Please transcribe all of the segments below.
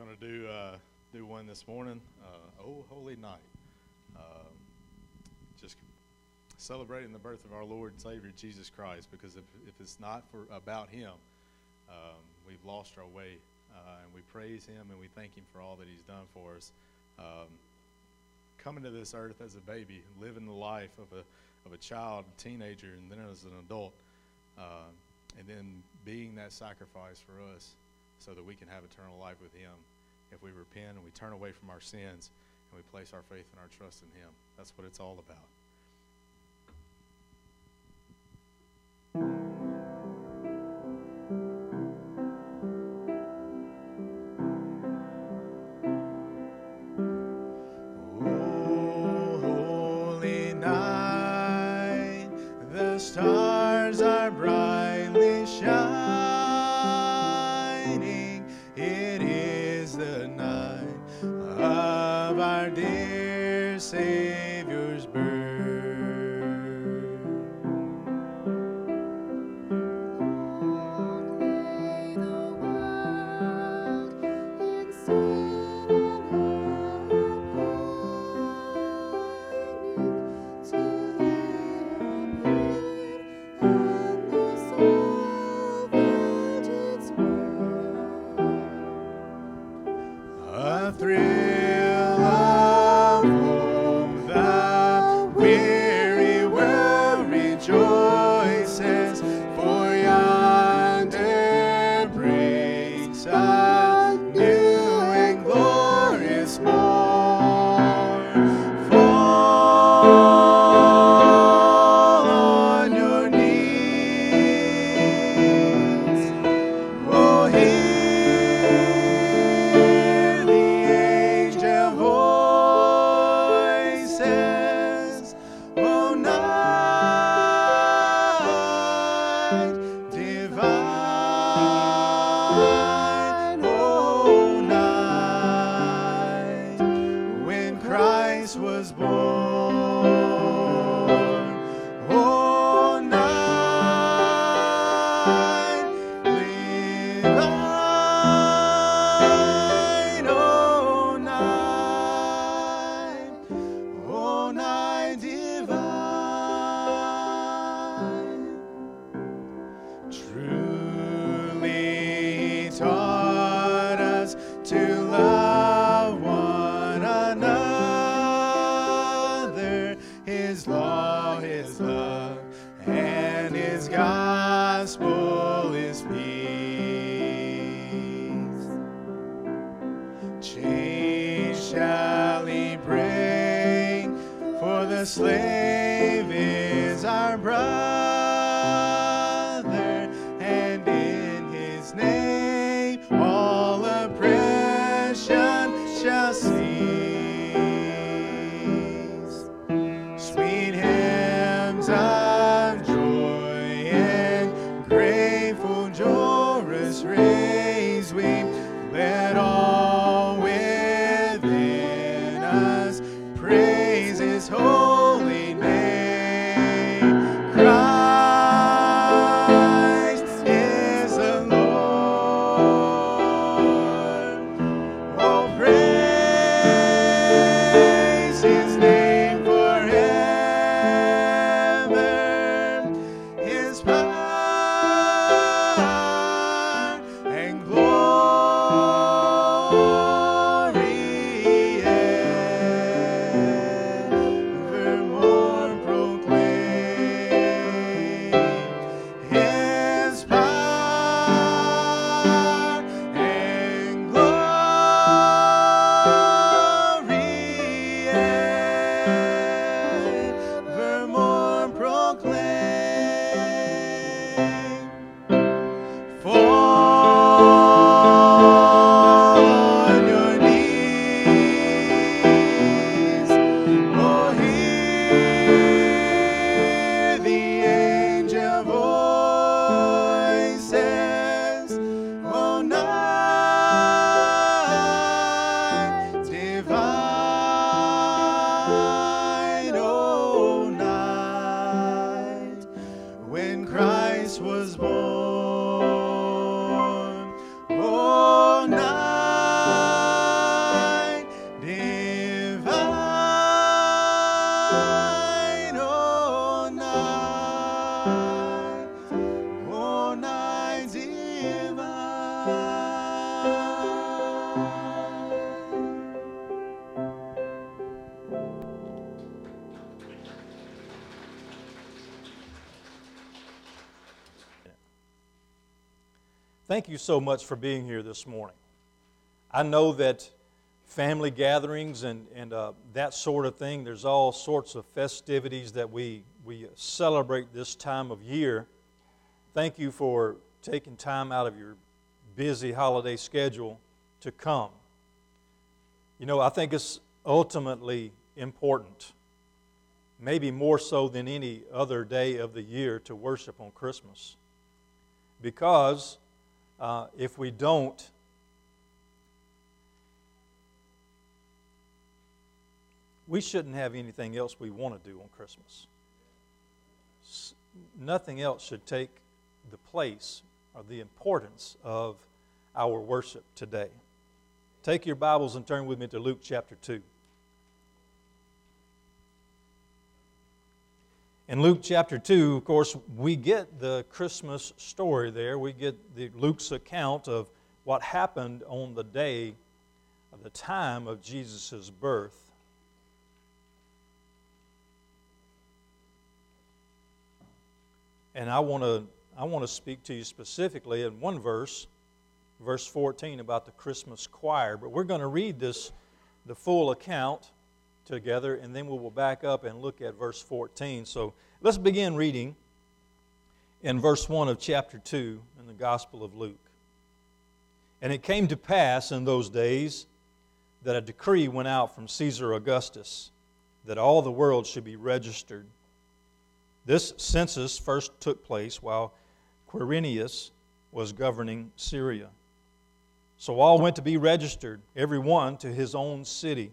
going to do uh, do one this morning. Uh, oh, holy night! Um, just celebrating the birth of our Lord and Savior Jesus Christ. Because if, if it's not for about Him, um, we've lost our way. Uh, and we praise Him and we thank Him for all that He's done for us. Um, coming to this earth as a baby, living the life of a of a child, teenager, and then as an adult, uh, and then being that sacrifice for us so that we can have eternal life with Him if we repent and we turn away from our sins and we place our faith and our trust in Him. That's what it's all about. Praise dear Savior's name. Thank you so much for being here this morning. I know that family gatherings and, and uh, that sort of thing, there's all sorts of festivities that we, we celebrate this time of year. Thank you for taking time out of your busy holiday schedule to come. You know, I think it's ultimately important, maybe more so than any other day of the year, to worship on Christmas. Because uh, if we don't, we shouldn't have anything else we want to do on Christmas. S- nothing else should take the place or the importance of our worship today. Take your Bibles and turn with me to Luke chapter 2. In Luke chapter 2, of course, we get the Christmas story there. We get the, Luke's account of what happened on the day of the time of Jesus' birth. And I want to I want to speak to you specifically in one verse, verse 14 about the Christmas choir, but we're going to read this the full account together and then we will back up and look at verse 14. So let's begin reading in verse 1 of chapter 2 in the Gospel of Luke. And it came to pass in those days that a decree went out from Caesar Augustus that all the world should be registered this census first took place while Quirinius was governing Syria. So all went to be registered, every one to his own city.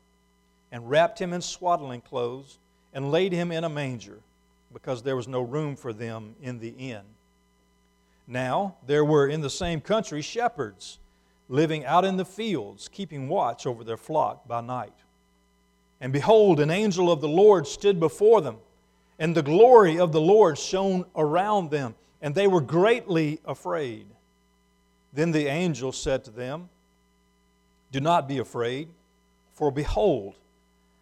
and wrapped him in swaddling clothes, and laid him in a manger, because there was no room for them in the inn. Now there were in the same country shepherds living out in the fields, keeping watch over their flock by night. And behold, an angel of the Lord stood before them and the glory of the Lord shone around them, and they were greatly afraid. Then the angel said to them, Do not be afraid, for behold,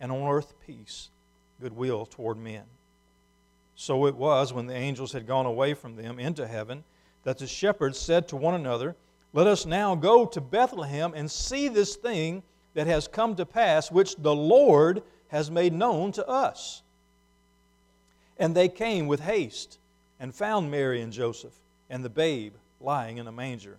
and on earth peace, goodwill toward men. So it was when the angels had gone away from them into heaven that the shepherds said to one another, Let us now go to Bethlehem and see this thing that has come to pass, which the Lord has made known to us. And they came with haste and found Mary and Joseph and the babe lying in a manger.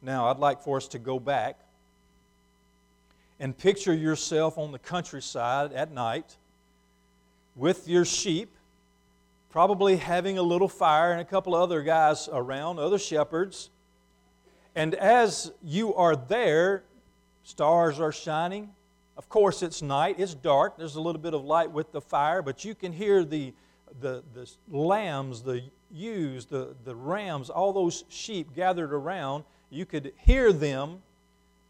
Now, I'd like for us to go back and picture yourself on the countryside at night with your sheep, probably having a little fire and a couple of other guys around, other shepherds and as you are there, stars are shining. Of course, it's night, it's dark, there's a little bit of light with the fire, but you can hear the, the, the lambs, the ewes, the, the rams, all those sheep gathered around. You could hear them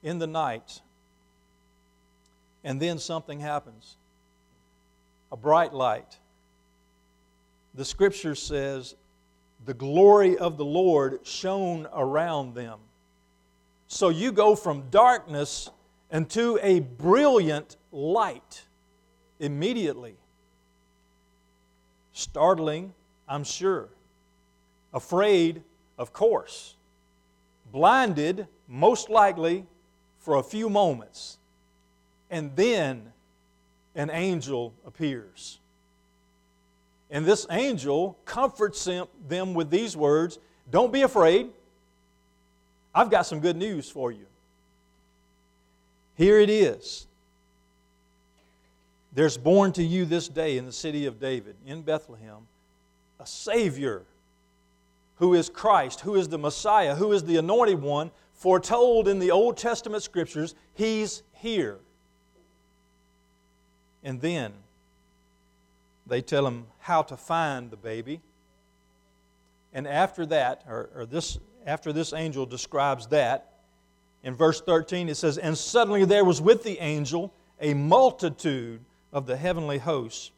in the night. And then something happens a bright light. The scripture says, the glory of the Lord shone around them. So you go from darkness into a brilliant light immediately. Startling, I'm sure. Afraid, of course. Blinded, most likely, for a few moments. And then an angel appears. And this angel comforts them with these words Don't be afraid. I've got some good news for you. Here it is. There's born to you this day in the city of David, in Bethlehem, a Savior who is Christ, who is the Messiah, who is the anointed one, foretold in the Old Testament scriptures. He's here. And then they tell him how to find the baby. And after that, or, or this, after this angel describes that, in verse 13 it says, And suddenly there was with the angel a multitude of the heavenly hosts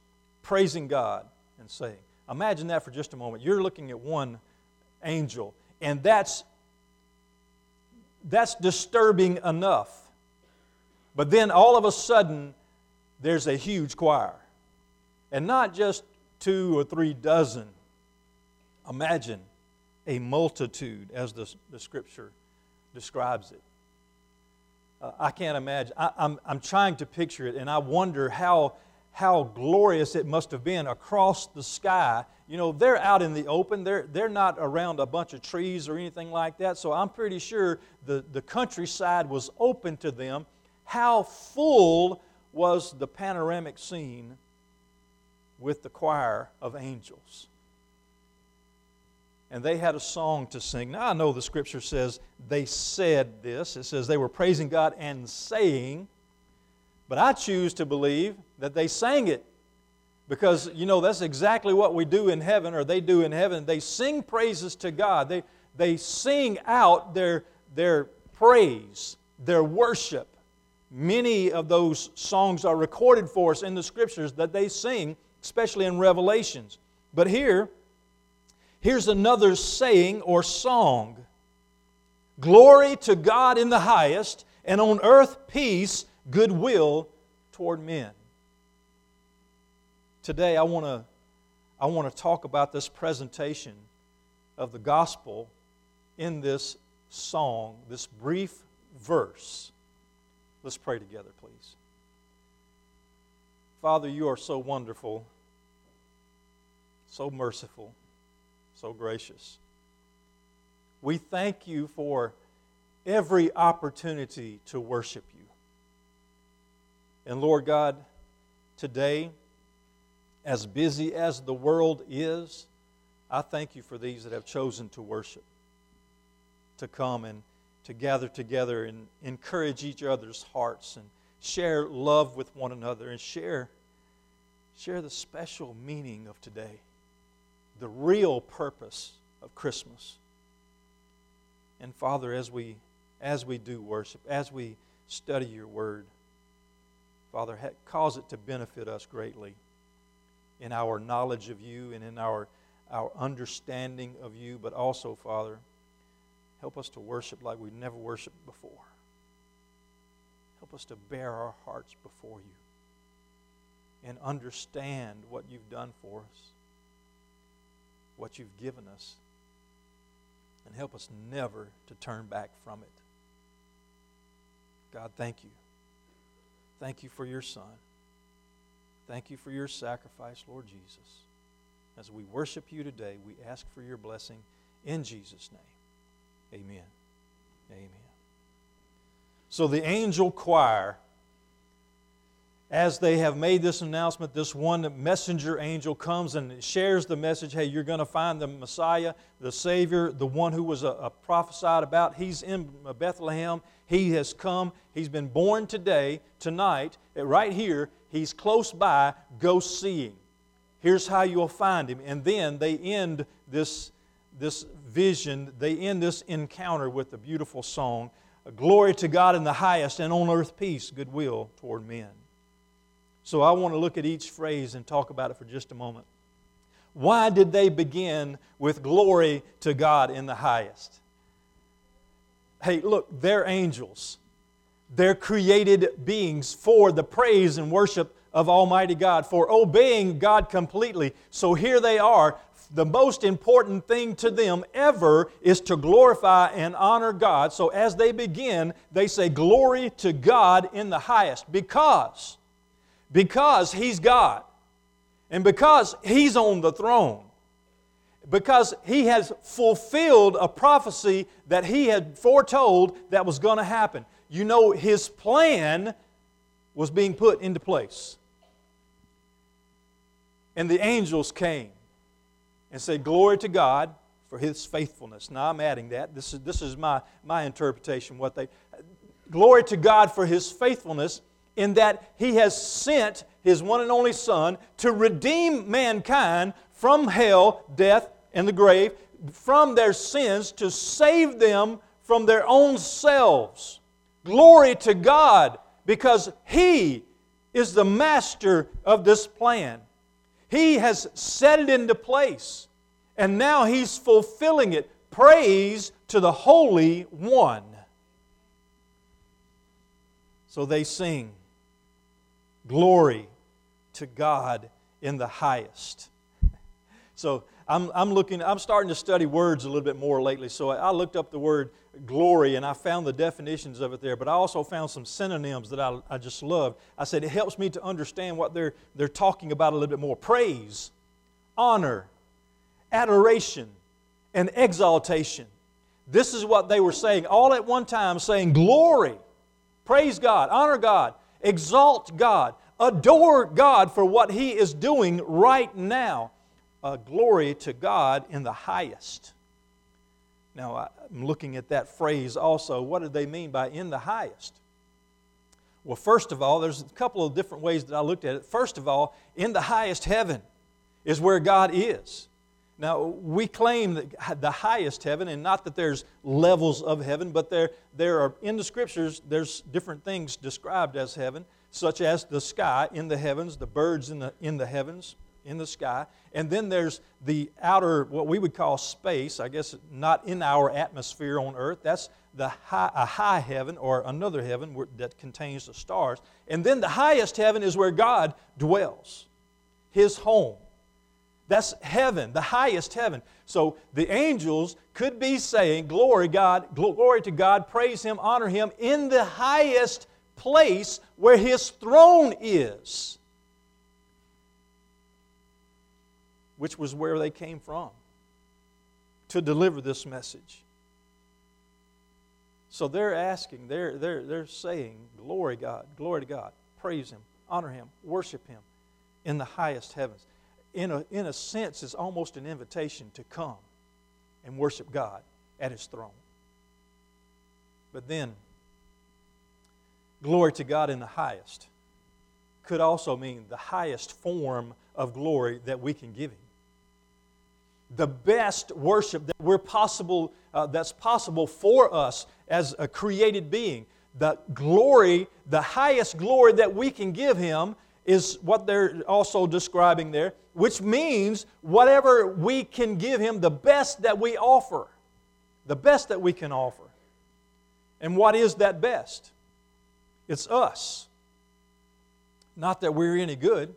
praising God and saying, Imagine that for just a moment. You're looking at one angel, and that's that's disturbing enough. But then all of a sudden, there's a huge choir. And not just two or three dozen. Imagine a multitude, as the, the scripture describes it. Uh, I can't imagine. I, I'm, I'm trying to picture it, and I wonder how, how glorious it must have been across the sky. You know, they're out in the open, they're, they're not around a bunch of trees or anything like that, so I'm pretty sure the, the countryside was open to them. How full was the panoramic scene with the choir of angels. And they had a song to sing. Now, I know the scripture says they said this. It says they were praising God and saying, but I choose to believe that they sang it. Because, you know, that's exactly what we do in heaven, or they do in heaven. They sing praises to God. They, they sing out their, their praise, their worship. Many of those songs are recorded for us in the scriptures that they sing, especially in Revelations. But here, here's another saying or song Glory to God in the highest, and on earth peace, goodwill toward men. Today, I want to I want to talk about this presentation of the gospel in this song, this brief verse. Let's pray together, please. Father, you are so wonderful, so merciful, so gracious. We thank you for every opportunity to worship you. And Lord God, today, as busy as the world is, I thank you for these that have chosen to worship, to come and to gather together and encourage each other's hearts and share love with one another and share, share the special meaning of today, the real purpose of Christmas. And Father, as we, as we do worship, as we study your word, Father, cause it to benefit us greatly in our knowledge of you and in our, our understanding of you, but also, Father, Help us to worship like we've never worshiped before. Help us to bare our hearts before you and understand what you've done for us, what you've given us, and help us never to turn back from it. God, thank you. Thank you for your Son. Thank you for your sacrifice, Lord Jesus. As we worship you today, we ask for your blessing in Jesus' name. Amen. Amen. So the angel choir, as they have made this announcement, this one messenger angel comes and shares the message hey, you're going to find the Messiah, the Savior, the one who was a, a prophesied about. He's in Bethlehem. He has come. He's been born today, tonight, right here. He's close by. Go see him. Here's how you'll find him. And then they end this this vision, they end this encounter with a beautiful song Glory to God in the highest, and on earth peace, goodwill toward men. So I want to look at each phrase and talk about it for just a moment. Why did they begin with glory to God in the highest? Hey, look, they're angels. They're created beings for the praise and worship of Almighty God, for obeying God completely. So here they are. The most important thing to them ever is to glorify and honor God. So as they begin, they say, Glory to God in the highest, because, because He's God, and because He's on the throne because he has fulfilled a prophecy that he had foretold that was going to happen. You know, his plan was being put into place. And the angels came and said, Glory to God for his faithfulness. Now I'm adding that. This is, this is my, my interpretation. What they glory to God for his faithfulness in that he has sent his one and only Son to redeem mankind from hell, death, and the grave, from their sins to save them from their own selves. Glory to God because He is the master of this plan. He has set it into place, and now He's fulfilling it. Praise to the Holy One. So they sing, Glory to God in the highest. So I'm, I'm looking, I'm starting to study words a little bit more lately. So I, looked up the word glory and I found the definitions of it there, but I also found some synonyms that I, I just loved. I said it helps me to understand what they're, they're talking about a little bit more praise, honor, adoration, and exaltation. This is what they were saying all at one time, saying, Glory, praise God, honor God, exalt God, adore God for what He is doing right now uh, glory to God in the highest. Now, I'm looking at that phrase also. What did they mean by in the highest? Well, first of all, there's a couple of different ways that I looked at it. First of all, in the highest heaven is where God is. Now, we claim that the highest heaven, and not that there's levels of heaven, but there, there are, in the scriptures, there's different things described as heaven, such as the sky in the heavens, the birds in the, in the heavens, in the sky. And then there's the outer, what we would call space, I guess not in our atmosphere on earth. That's the high, a high heaven or another heaven that contains the stars. And then the highest heaven is where God dwells, his home. That's heaven, the highest heaven. So the angels could be saying, Glory God, glory to God, praise Him, honor Him in the highest place where His throne is. Which was where they came from, to deliver this message. So they're asking, they're, they're, they're saying, Glory God, glory to God, praise Him, honor Him, worship Him in the highest heavens. In a, in a sense, it's almost an invitation to come and worship God at His throne. But then, glory to God in the highest could also mean the highest form of glory that we can give Him the best worship that we're possible, uh, that's possible for us as a created being. The glory, the highest glory that we can give Him is what they're also describing there, which means whatever we can give Him, the best that we offer. The best that we can offer. And what is that best? It's us. Not that we're any good,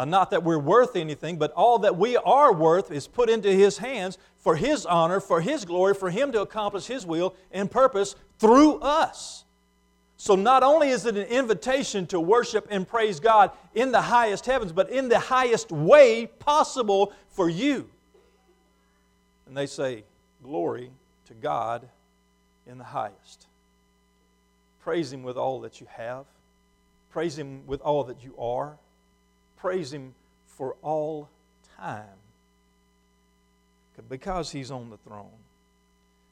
uh, not that we're worth anything, but all that we are worth is put into His hands for His honor, for His glory, for Him to accomplish His will and purpose through us. So, not only is it an invitation to worship and praise God in the highest heavens, but in the highest way possible for you. And they say, Glory to God in the highest. Praise Him with all that you have, praise Him with all that you are praise Him for all time because He's on the throne,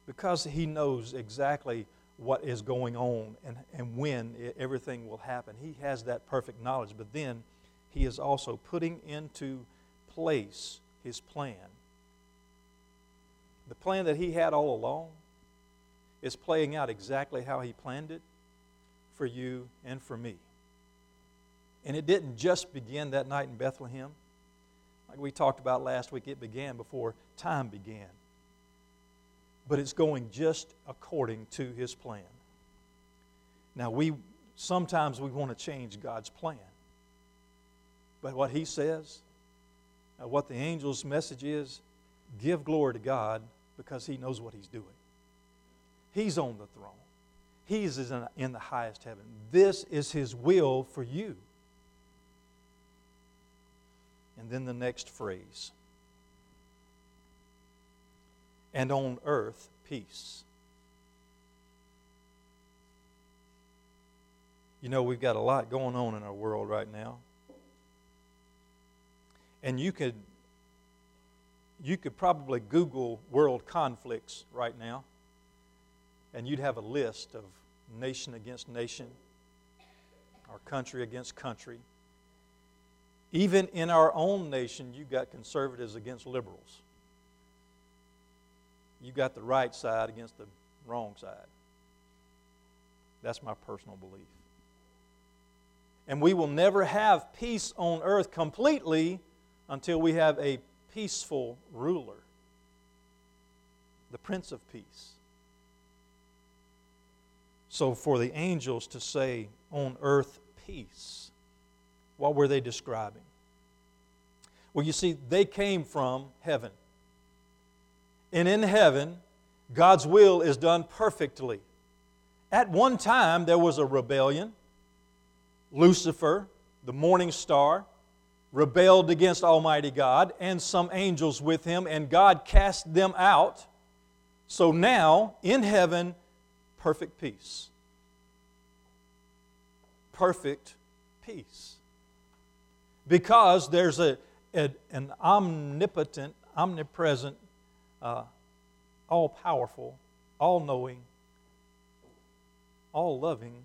because He knows exactly what is going on and, and when everything will happen. He has that perfect knowledge, but then He is also putting into place His plan. The plan that He had all along is playing out exactly how He planned it for you and for me. And it didn't just begin that night in Bethlehem. Like we talked about last week, it began before time began. but it's going just according to his plan. Now, we sometimes we want to change God's plan. But what he says, uh, what the angel's message is, give glory to God because he knows what he's doing. He's on the throne. He's in the highest heaven. This is his will for you. And then the next phrase and on earth peace. You know, we've got a lot going on in our world right now. And you could you could probably Google world conflicts right now, and you'd have a list of nation against nation, our country against country. Even in our own nation, you've got conservatives against liberals. You've got the right side against the wrong side. That's my personal belief. And we will never have peace on earth completely until we have a peaceful ruler, the Prince of Peace. So, for the angels to say, on earth, peace, what were they describing? Well, you see, they came from heaven. And in heaven, God's will is done perfectly. At one time, there was a rebellion. Lucifer, the morning star, rebelled against Almighty God and some angels with him, and God cast them out. So now, in heaven, perfect peace. Perfect peace. Because there's a, a an omnipotent, omnipresent, uh, all powerful, all knowing, all loving,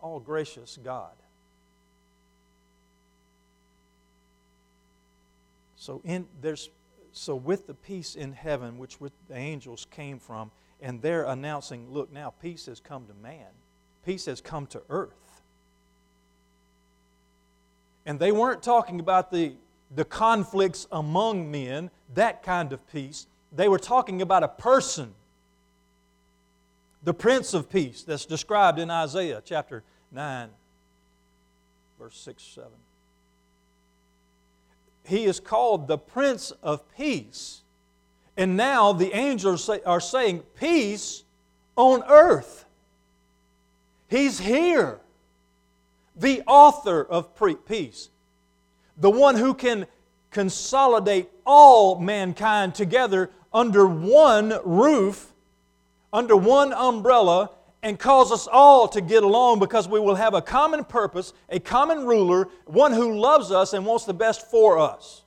all gracious God. So in there's so with the peace in heaven, which with the angels came from, and they're announcing, look, now peace has come to man. Peace has come to earth. And they weren't talking about the, the conflicts among men, that kind of peace. They were talking about a person, the Prince of Peace, that's described in Isaiah chapter 9, verse 6 7 he is called the Prince of Peace. And now the angels are saying, Peace on earth. He's here. The author of peace. The one who can consolidate all mankind together under one roof, under one umbrella, and cause us all to get along because we will have a common purpose, a common ruler, one who loves us and wants the best for us.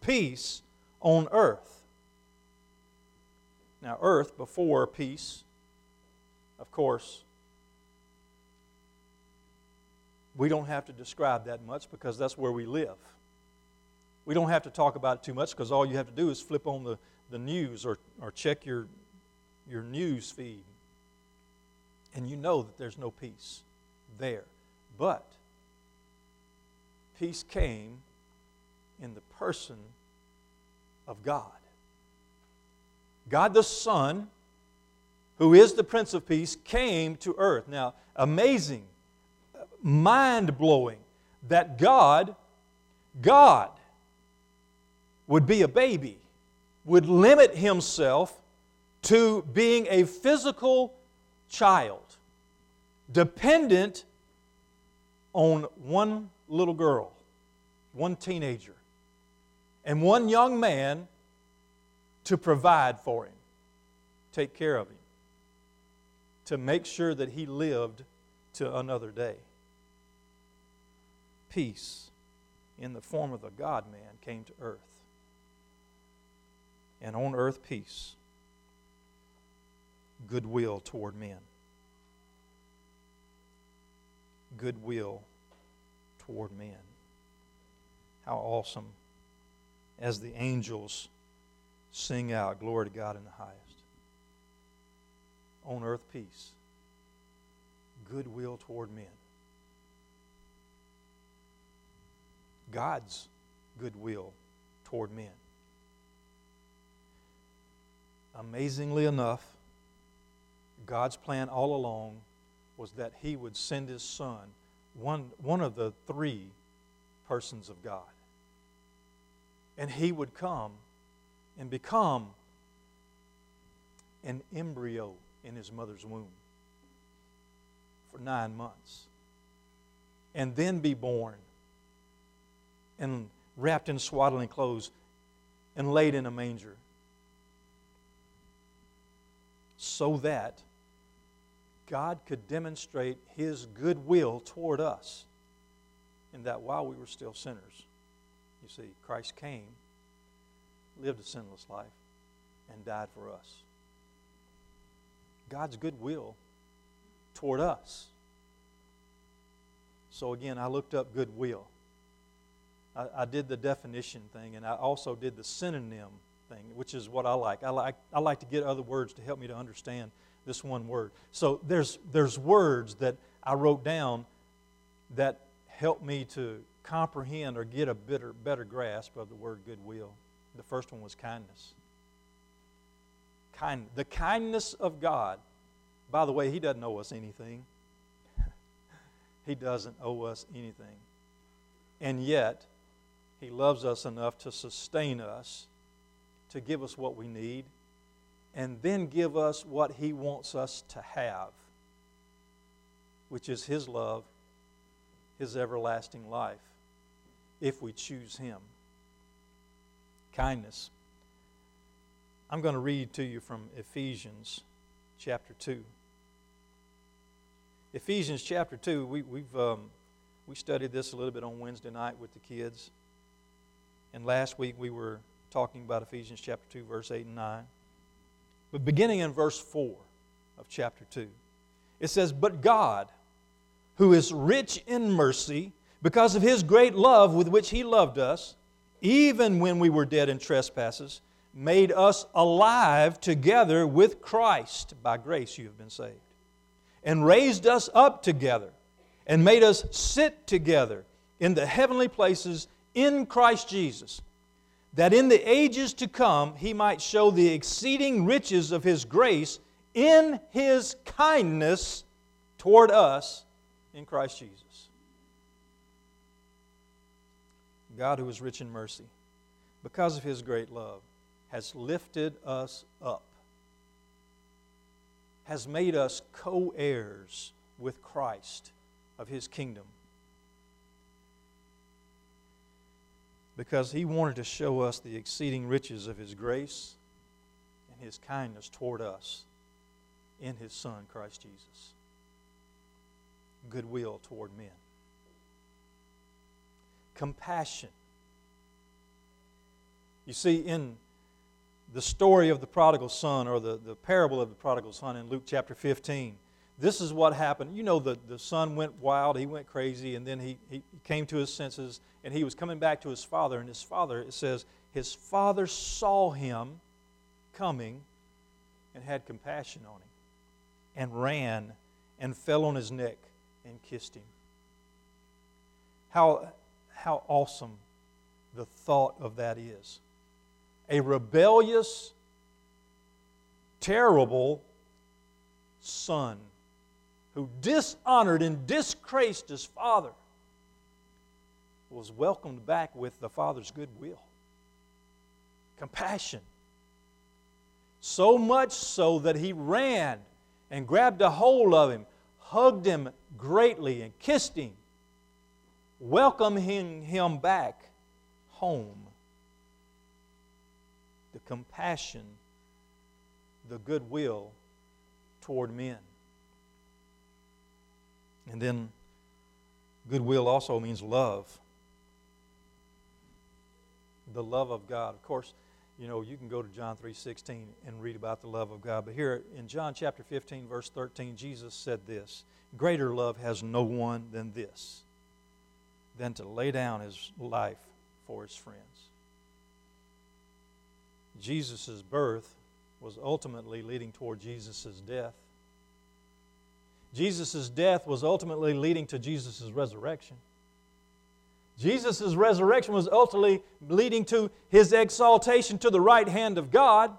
Peace on earth. Now, earth before peace, of course, we don't have to describe that much because that's where we live. We don't have to talk about it too much because all you have to do is flip on the, the news or, or check your, your news feed and you know that there's no peace there. But peace came in the person of God. God the Son, who is the Prince of Peace, came to earth. Now, amazing, mind blowing that God, God, would be a baby, would limit himself to being a physical child dependent on one little girl, one teenager, and one young man to provide for him, take care of him, to make sure that he lived to another day. Peace in the form of the God man came to earth. And on earth, peace goodwill toward men. Goodwill toward men. How awesome as the angels sing out, Glory to God in the highest. On earth, peace. Goodwill toward men. God's goodwill toward men. amazingly enough, God's plan all along was that He would send His Son, one, one of the three persons of God. And He would come and become an embryo in His mother's womb for nine months. And then be born and wrapped in swaddling clothes and laid in a manger so that God could demonstrate His goodwill toward us, and that while we were still sinners, you see, Christ came, lived a sinless life, and died for us. God's goodwill toward us. So again, I looked up goodwill. I, I, did the definition thing, and I also did the synonym thing, which is what I like. I like I like to get other words to help me to understand this one word. So there's there's words that I wrote down that help me to comprehend or get a better better grasp of the word goodwill. The first one was kindness. Kind, the kindness of God. By the way, He doesn't owe us anything. he doesn't owe us anything. And yet, He loves us enough to sustain us to give us what we need, and then give us what He wants us to have, which is His love, His everlasting life, if we choose Him. Kindness. I'm going to read to you from Ephesians chapter 2. Ephesians chapter 2, we, we've, um, we studied this a little bit on Wednesday night with the kids. And last week we were talking about Ephesians chapter 2, verse 8 and 9. But beginning in verse 4 of chapter 2, it says, But God, who is rich in mercy, because of his great love with which he loved us, even when we were dead in trespasses, made us alive together with Christ. By grace you have been saved. And raised us up together, and made us sit together in the heavenly places in Christ Jesus that in the ages to come he might show the exceeding riches of his grace in his kindness toward us in Christ Jesus. God, who is rich in mercy, because of his great love, has lifted us up, has made us co heirs with Christ of his kingdom because he wanted to show us the exceeding riches of his grace and his kindness toward us in his Son, Christ Jesus. Goodwill toward men. Compassion. You see, in the story of the prodigal son, or the, the parable of the prodigal son in Luke chapter 15, this is what happened. You know, the, the son went wild, he went crazy, and then he, he came to his senses, and he was coming back to his father. And his father, it says, his father saw him coming and had compassion on him, and ran and fell on his neck and kissed him. How, how awesome the thought of that is. A rebellious, terrible son who dishonored and disgraced his father was welcomed back with the father's goodwill, compassion. So much so that he ran and grabbed a hold of him, hugged him greatly, and kissed him, welcoming him back home. The compassion, the goodwill toward men. And then goodwill also means love. The love of God. Of course, you know, you can go to John 3:16 and read about the love of God, but here in John chapter 15 verse 13 Jesus said this, greater love has no one than this, than to lay down his life for his friends. Jesus' birth was ultimately leading toward Jesus' death. Jesus' death was ultimately leading to Jesus' resurrection. Jesus' resurrection was ultimately leading to his exaltation to the right hand of God.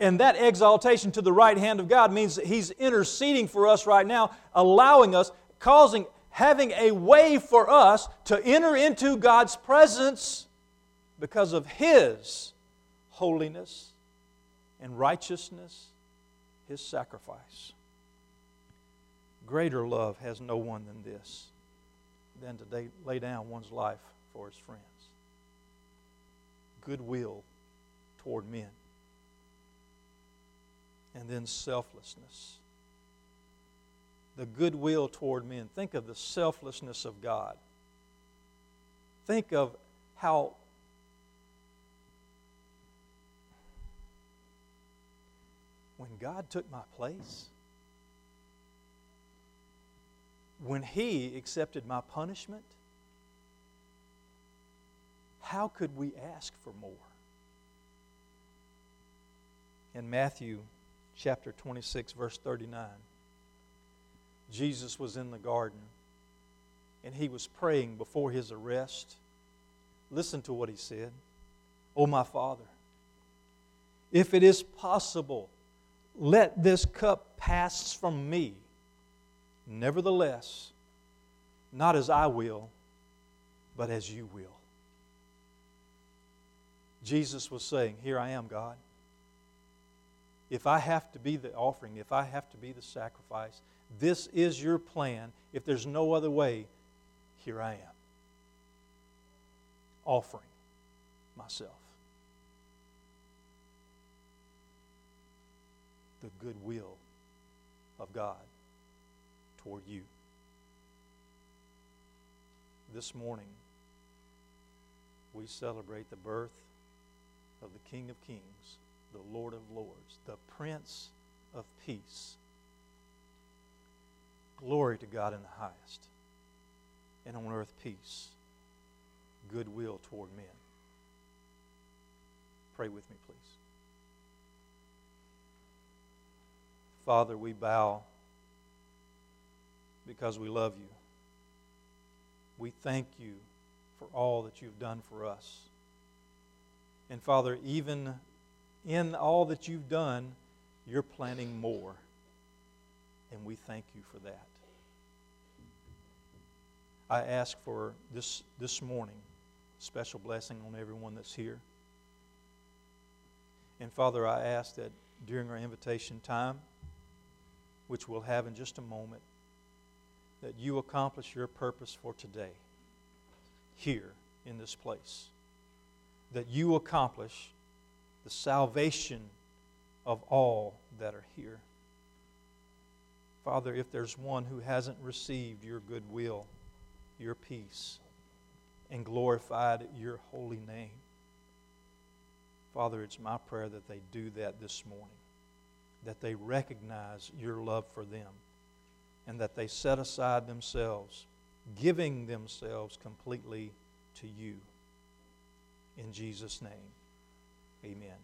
And that exaltation to the right hand of God means that He's interceding for us right now, allowing us, causing, having a way for us to enter into God's presence because of His holiness and righteousness, His sacrifice. Greater love has no one than this, than to lay down one's life for his friends. Goodwill toward men. And then selflessness. The goodwill toward men. Think of the selflessness of God. Think of how when God took my place, when He accepted my punishment, how could we ask for more? In Matthew chapter 26, verse 39, Jesus was in the garden and he was praying before his arrest. Listen to what he said Oh, my Father, if it is possible, let this cup pass from me. Nevertheless, not as I will, but as you will. Jesus was saying, Here I am, God. If I have to be the offering, if I have to be the sacrifice, this is your plan. If there's no other way, here I am. Offering myself. The goodwill of God toward you. This morning, we celebrate the birth of the King of Kings, the Lord of Lords, the Prince of Peace. Glory to God in the highest, and on earth peace, goodwill toward men. Pray with me, please. Father, we bow because we love you. We thank you for all that you've done for us. And Father, even in all that you've done, you're planning more. And we thank you for that. I ask for this, this morning special blessing on everyone that's here. And Father, I ask that during our invitation time, which we'll have in just a moment, that you accomplish your purpose for today here in this place. That you accomplish the salvation of all that are here. Father, if there's one who hasn't received your goodwill, your peace, and glorified your holy name, Father, it's my prayer that they do that this morning, that they recognize your love for them and that they set aside themselves, giving themselves completely to you. In Jesus' name, amen.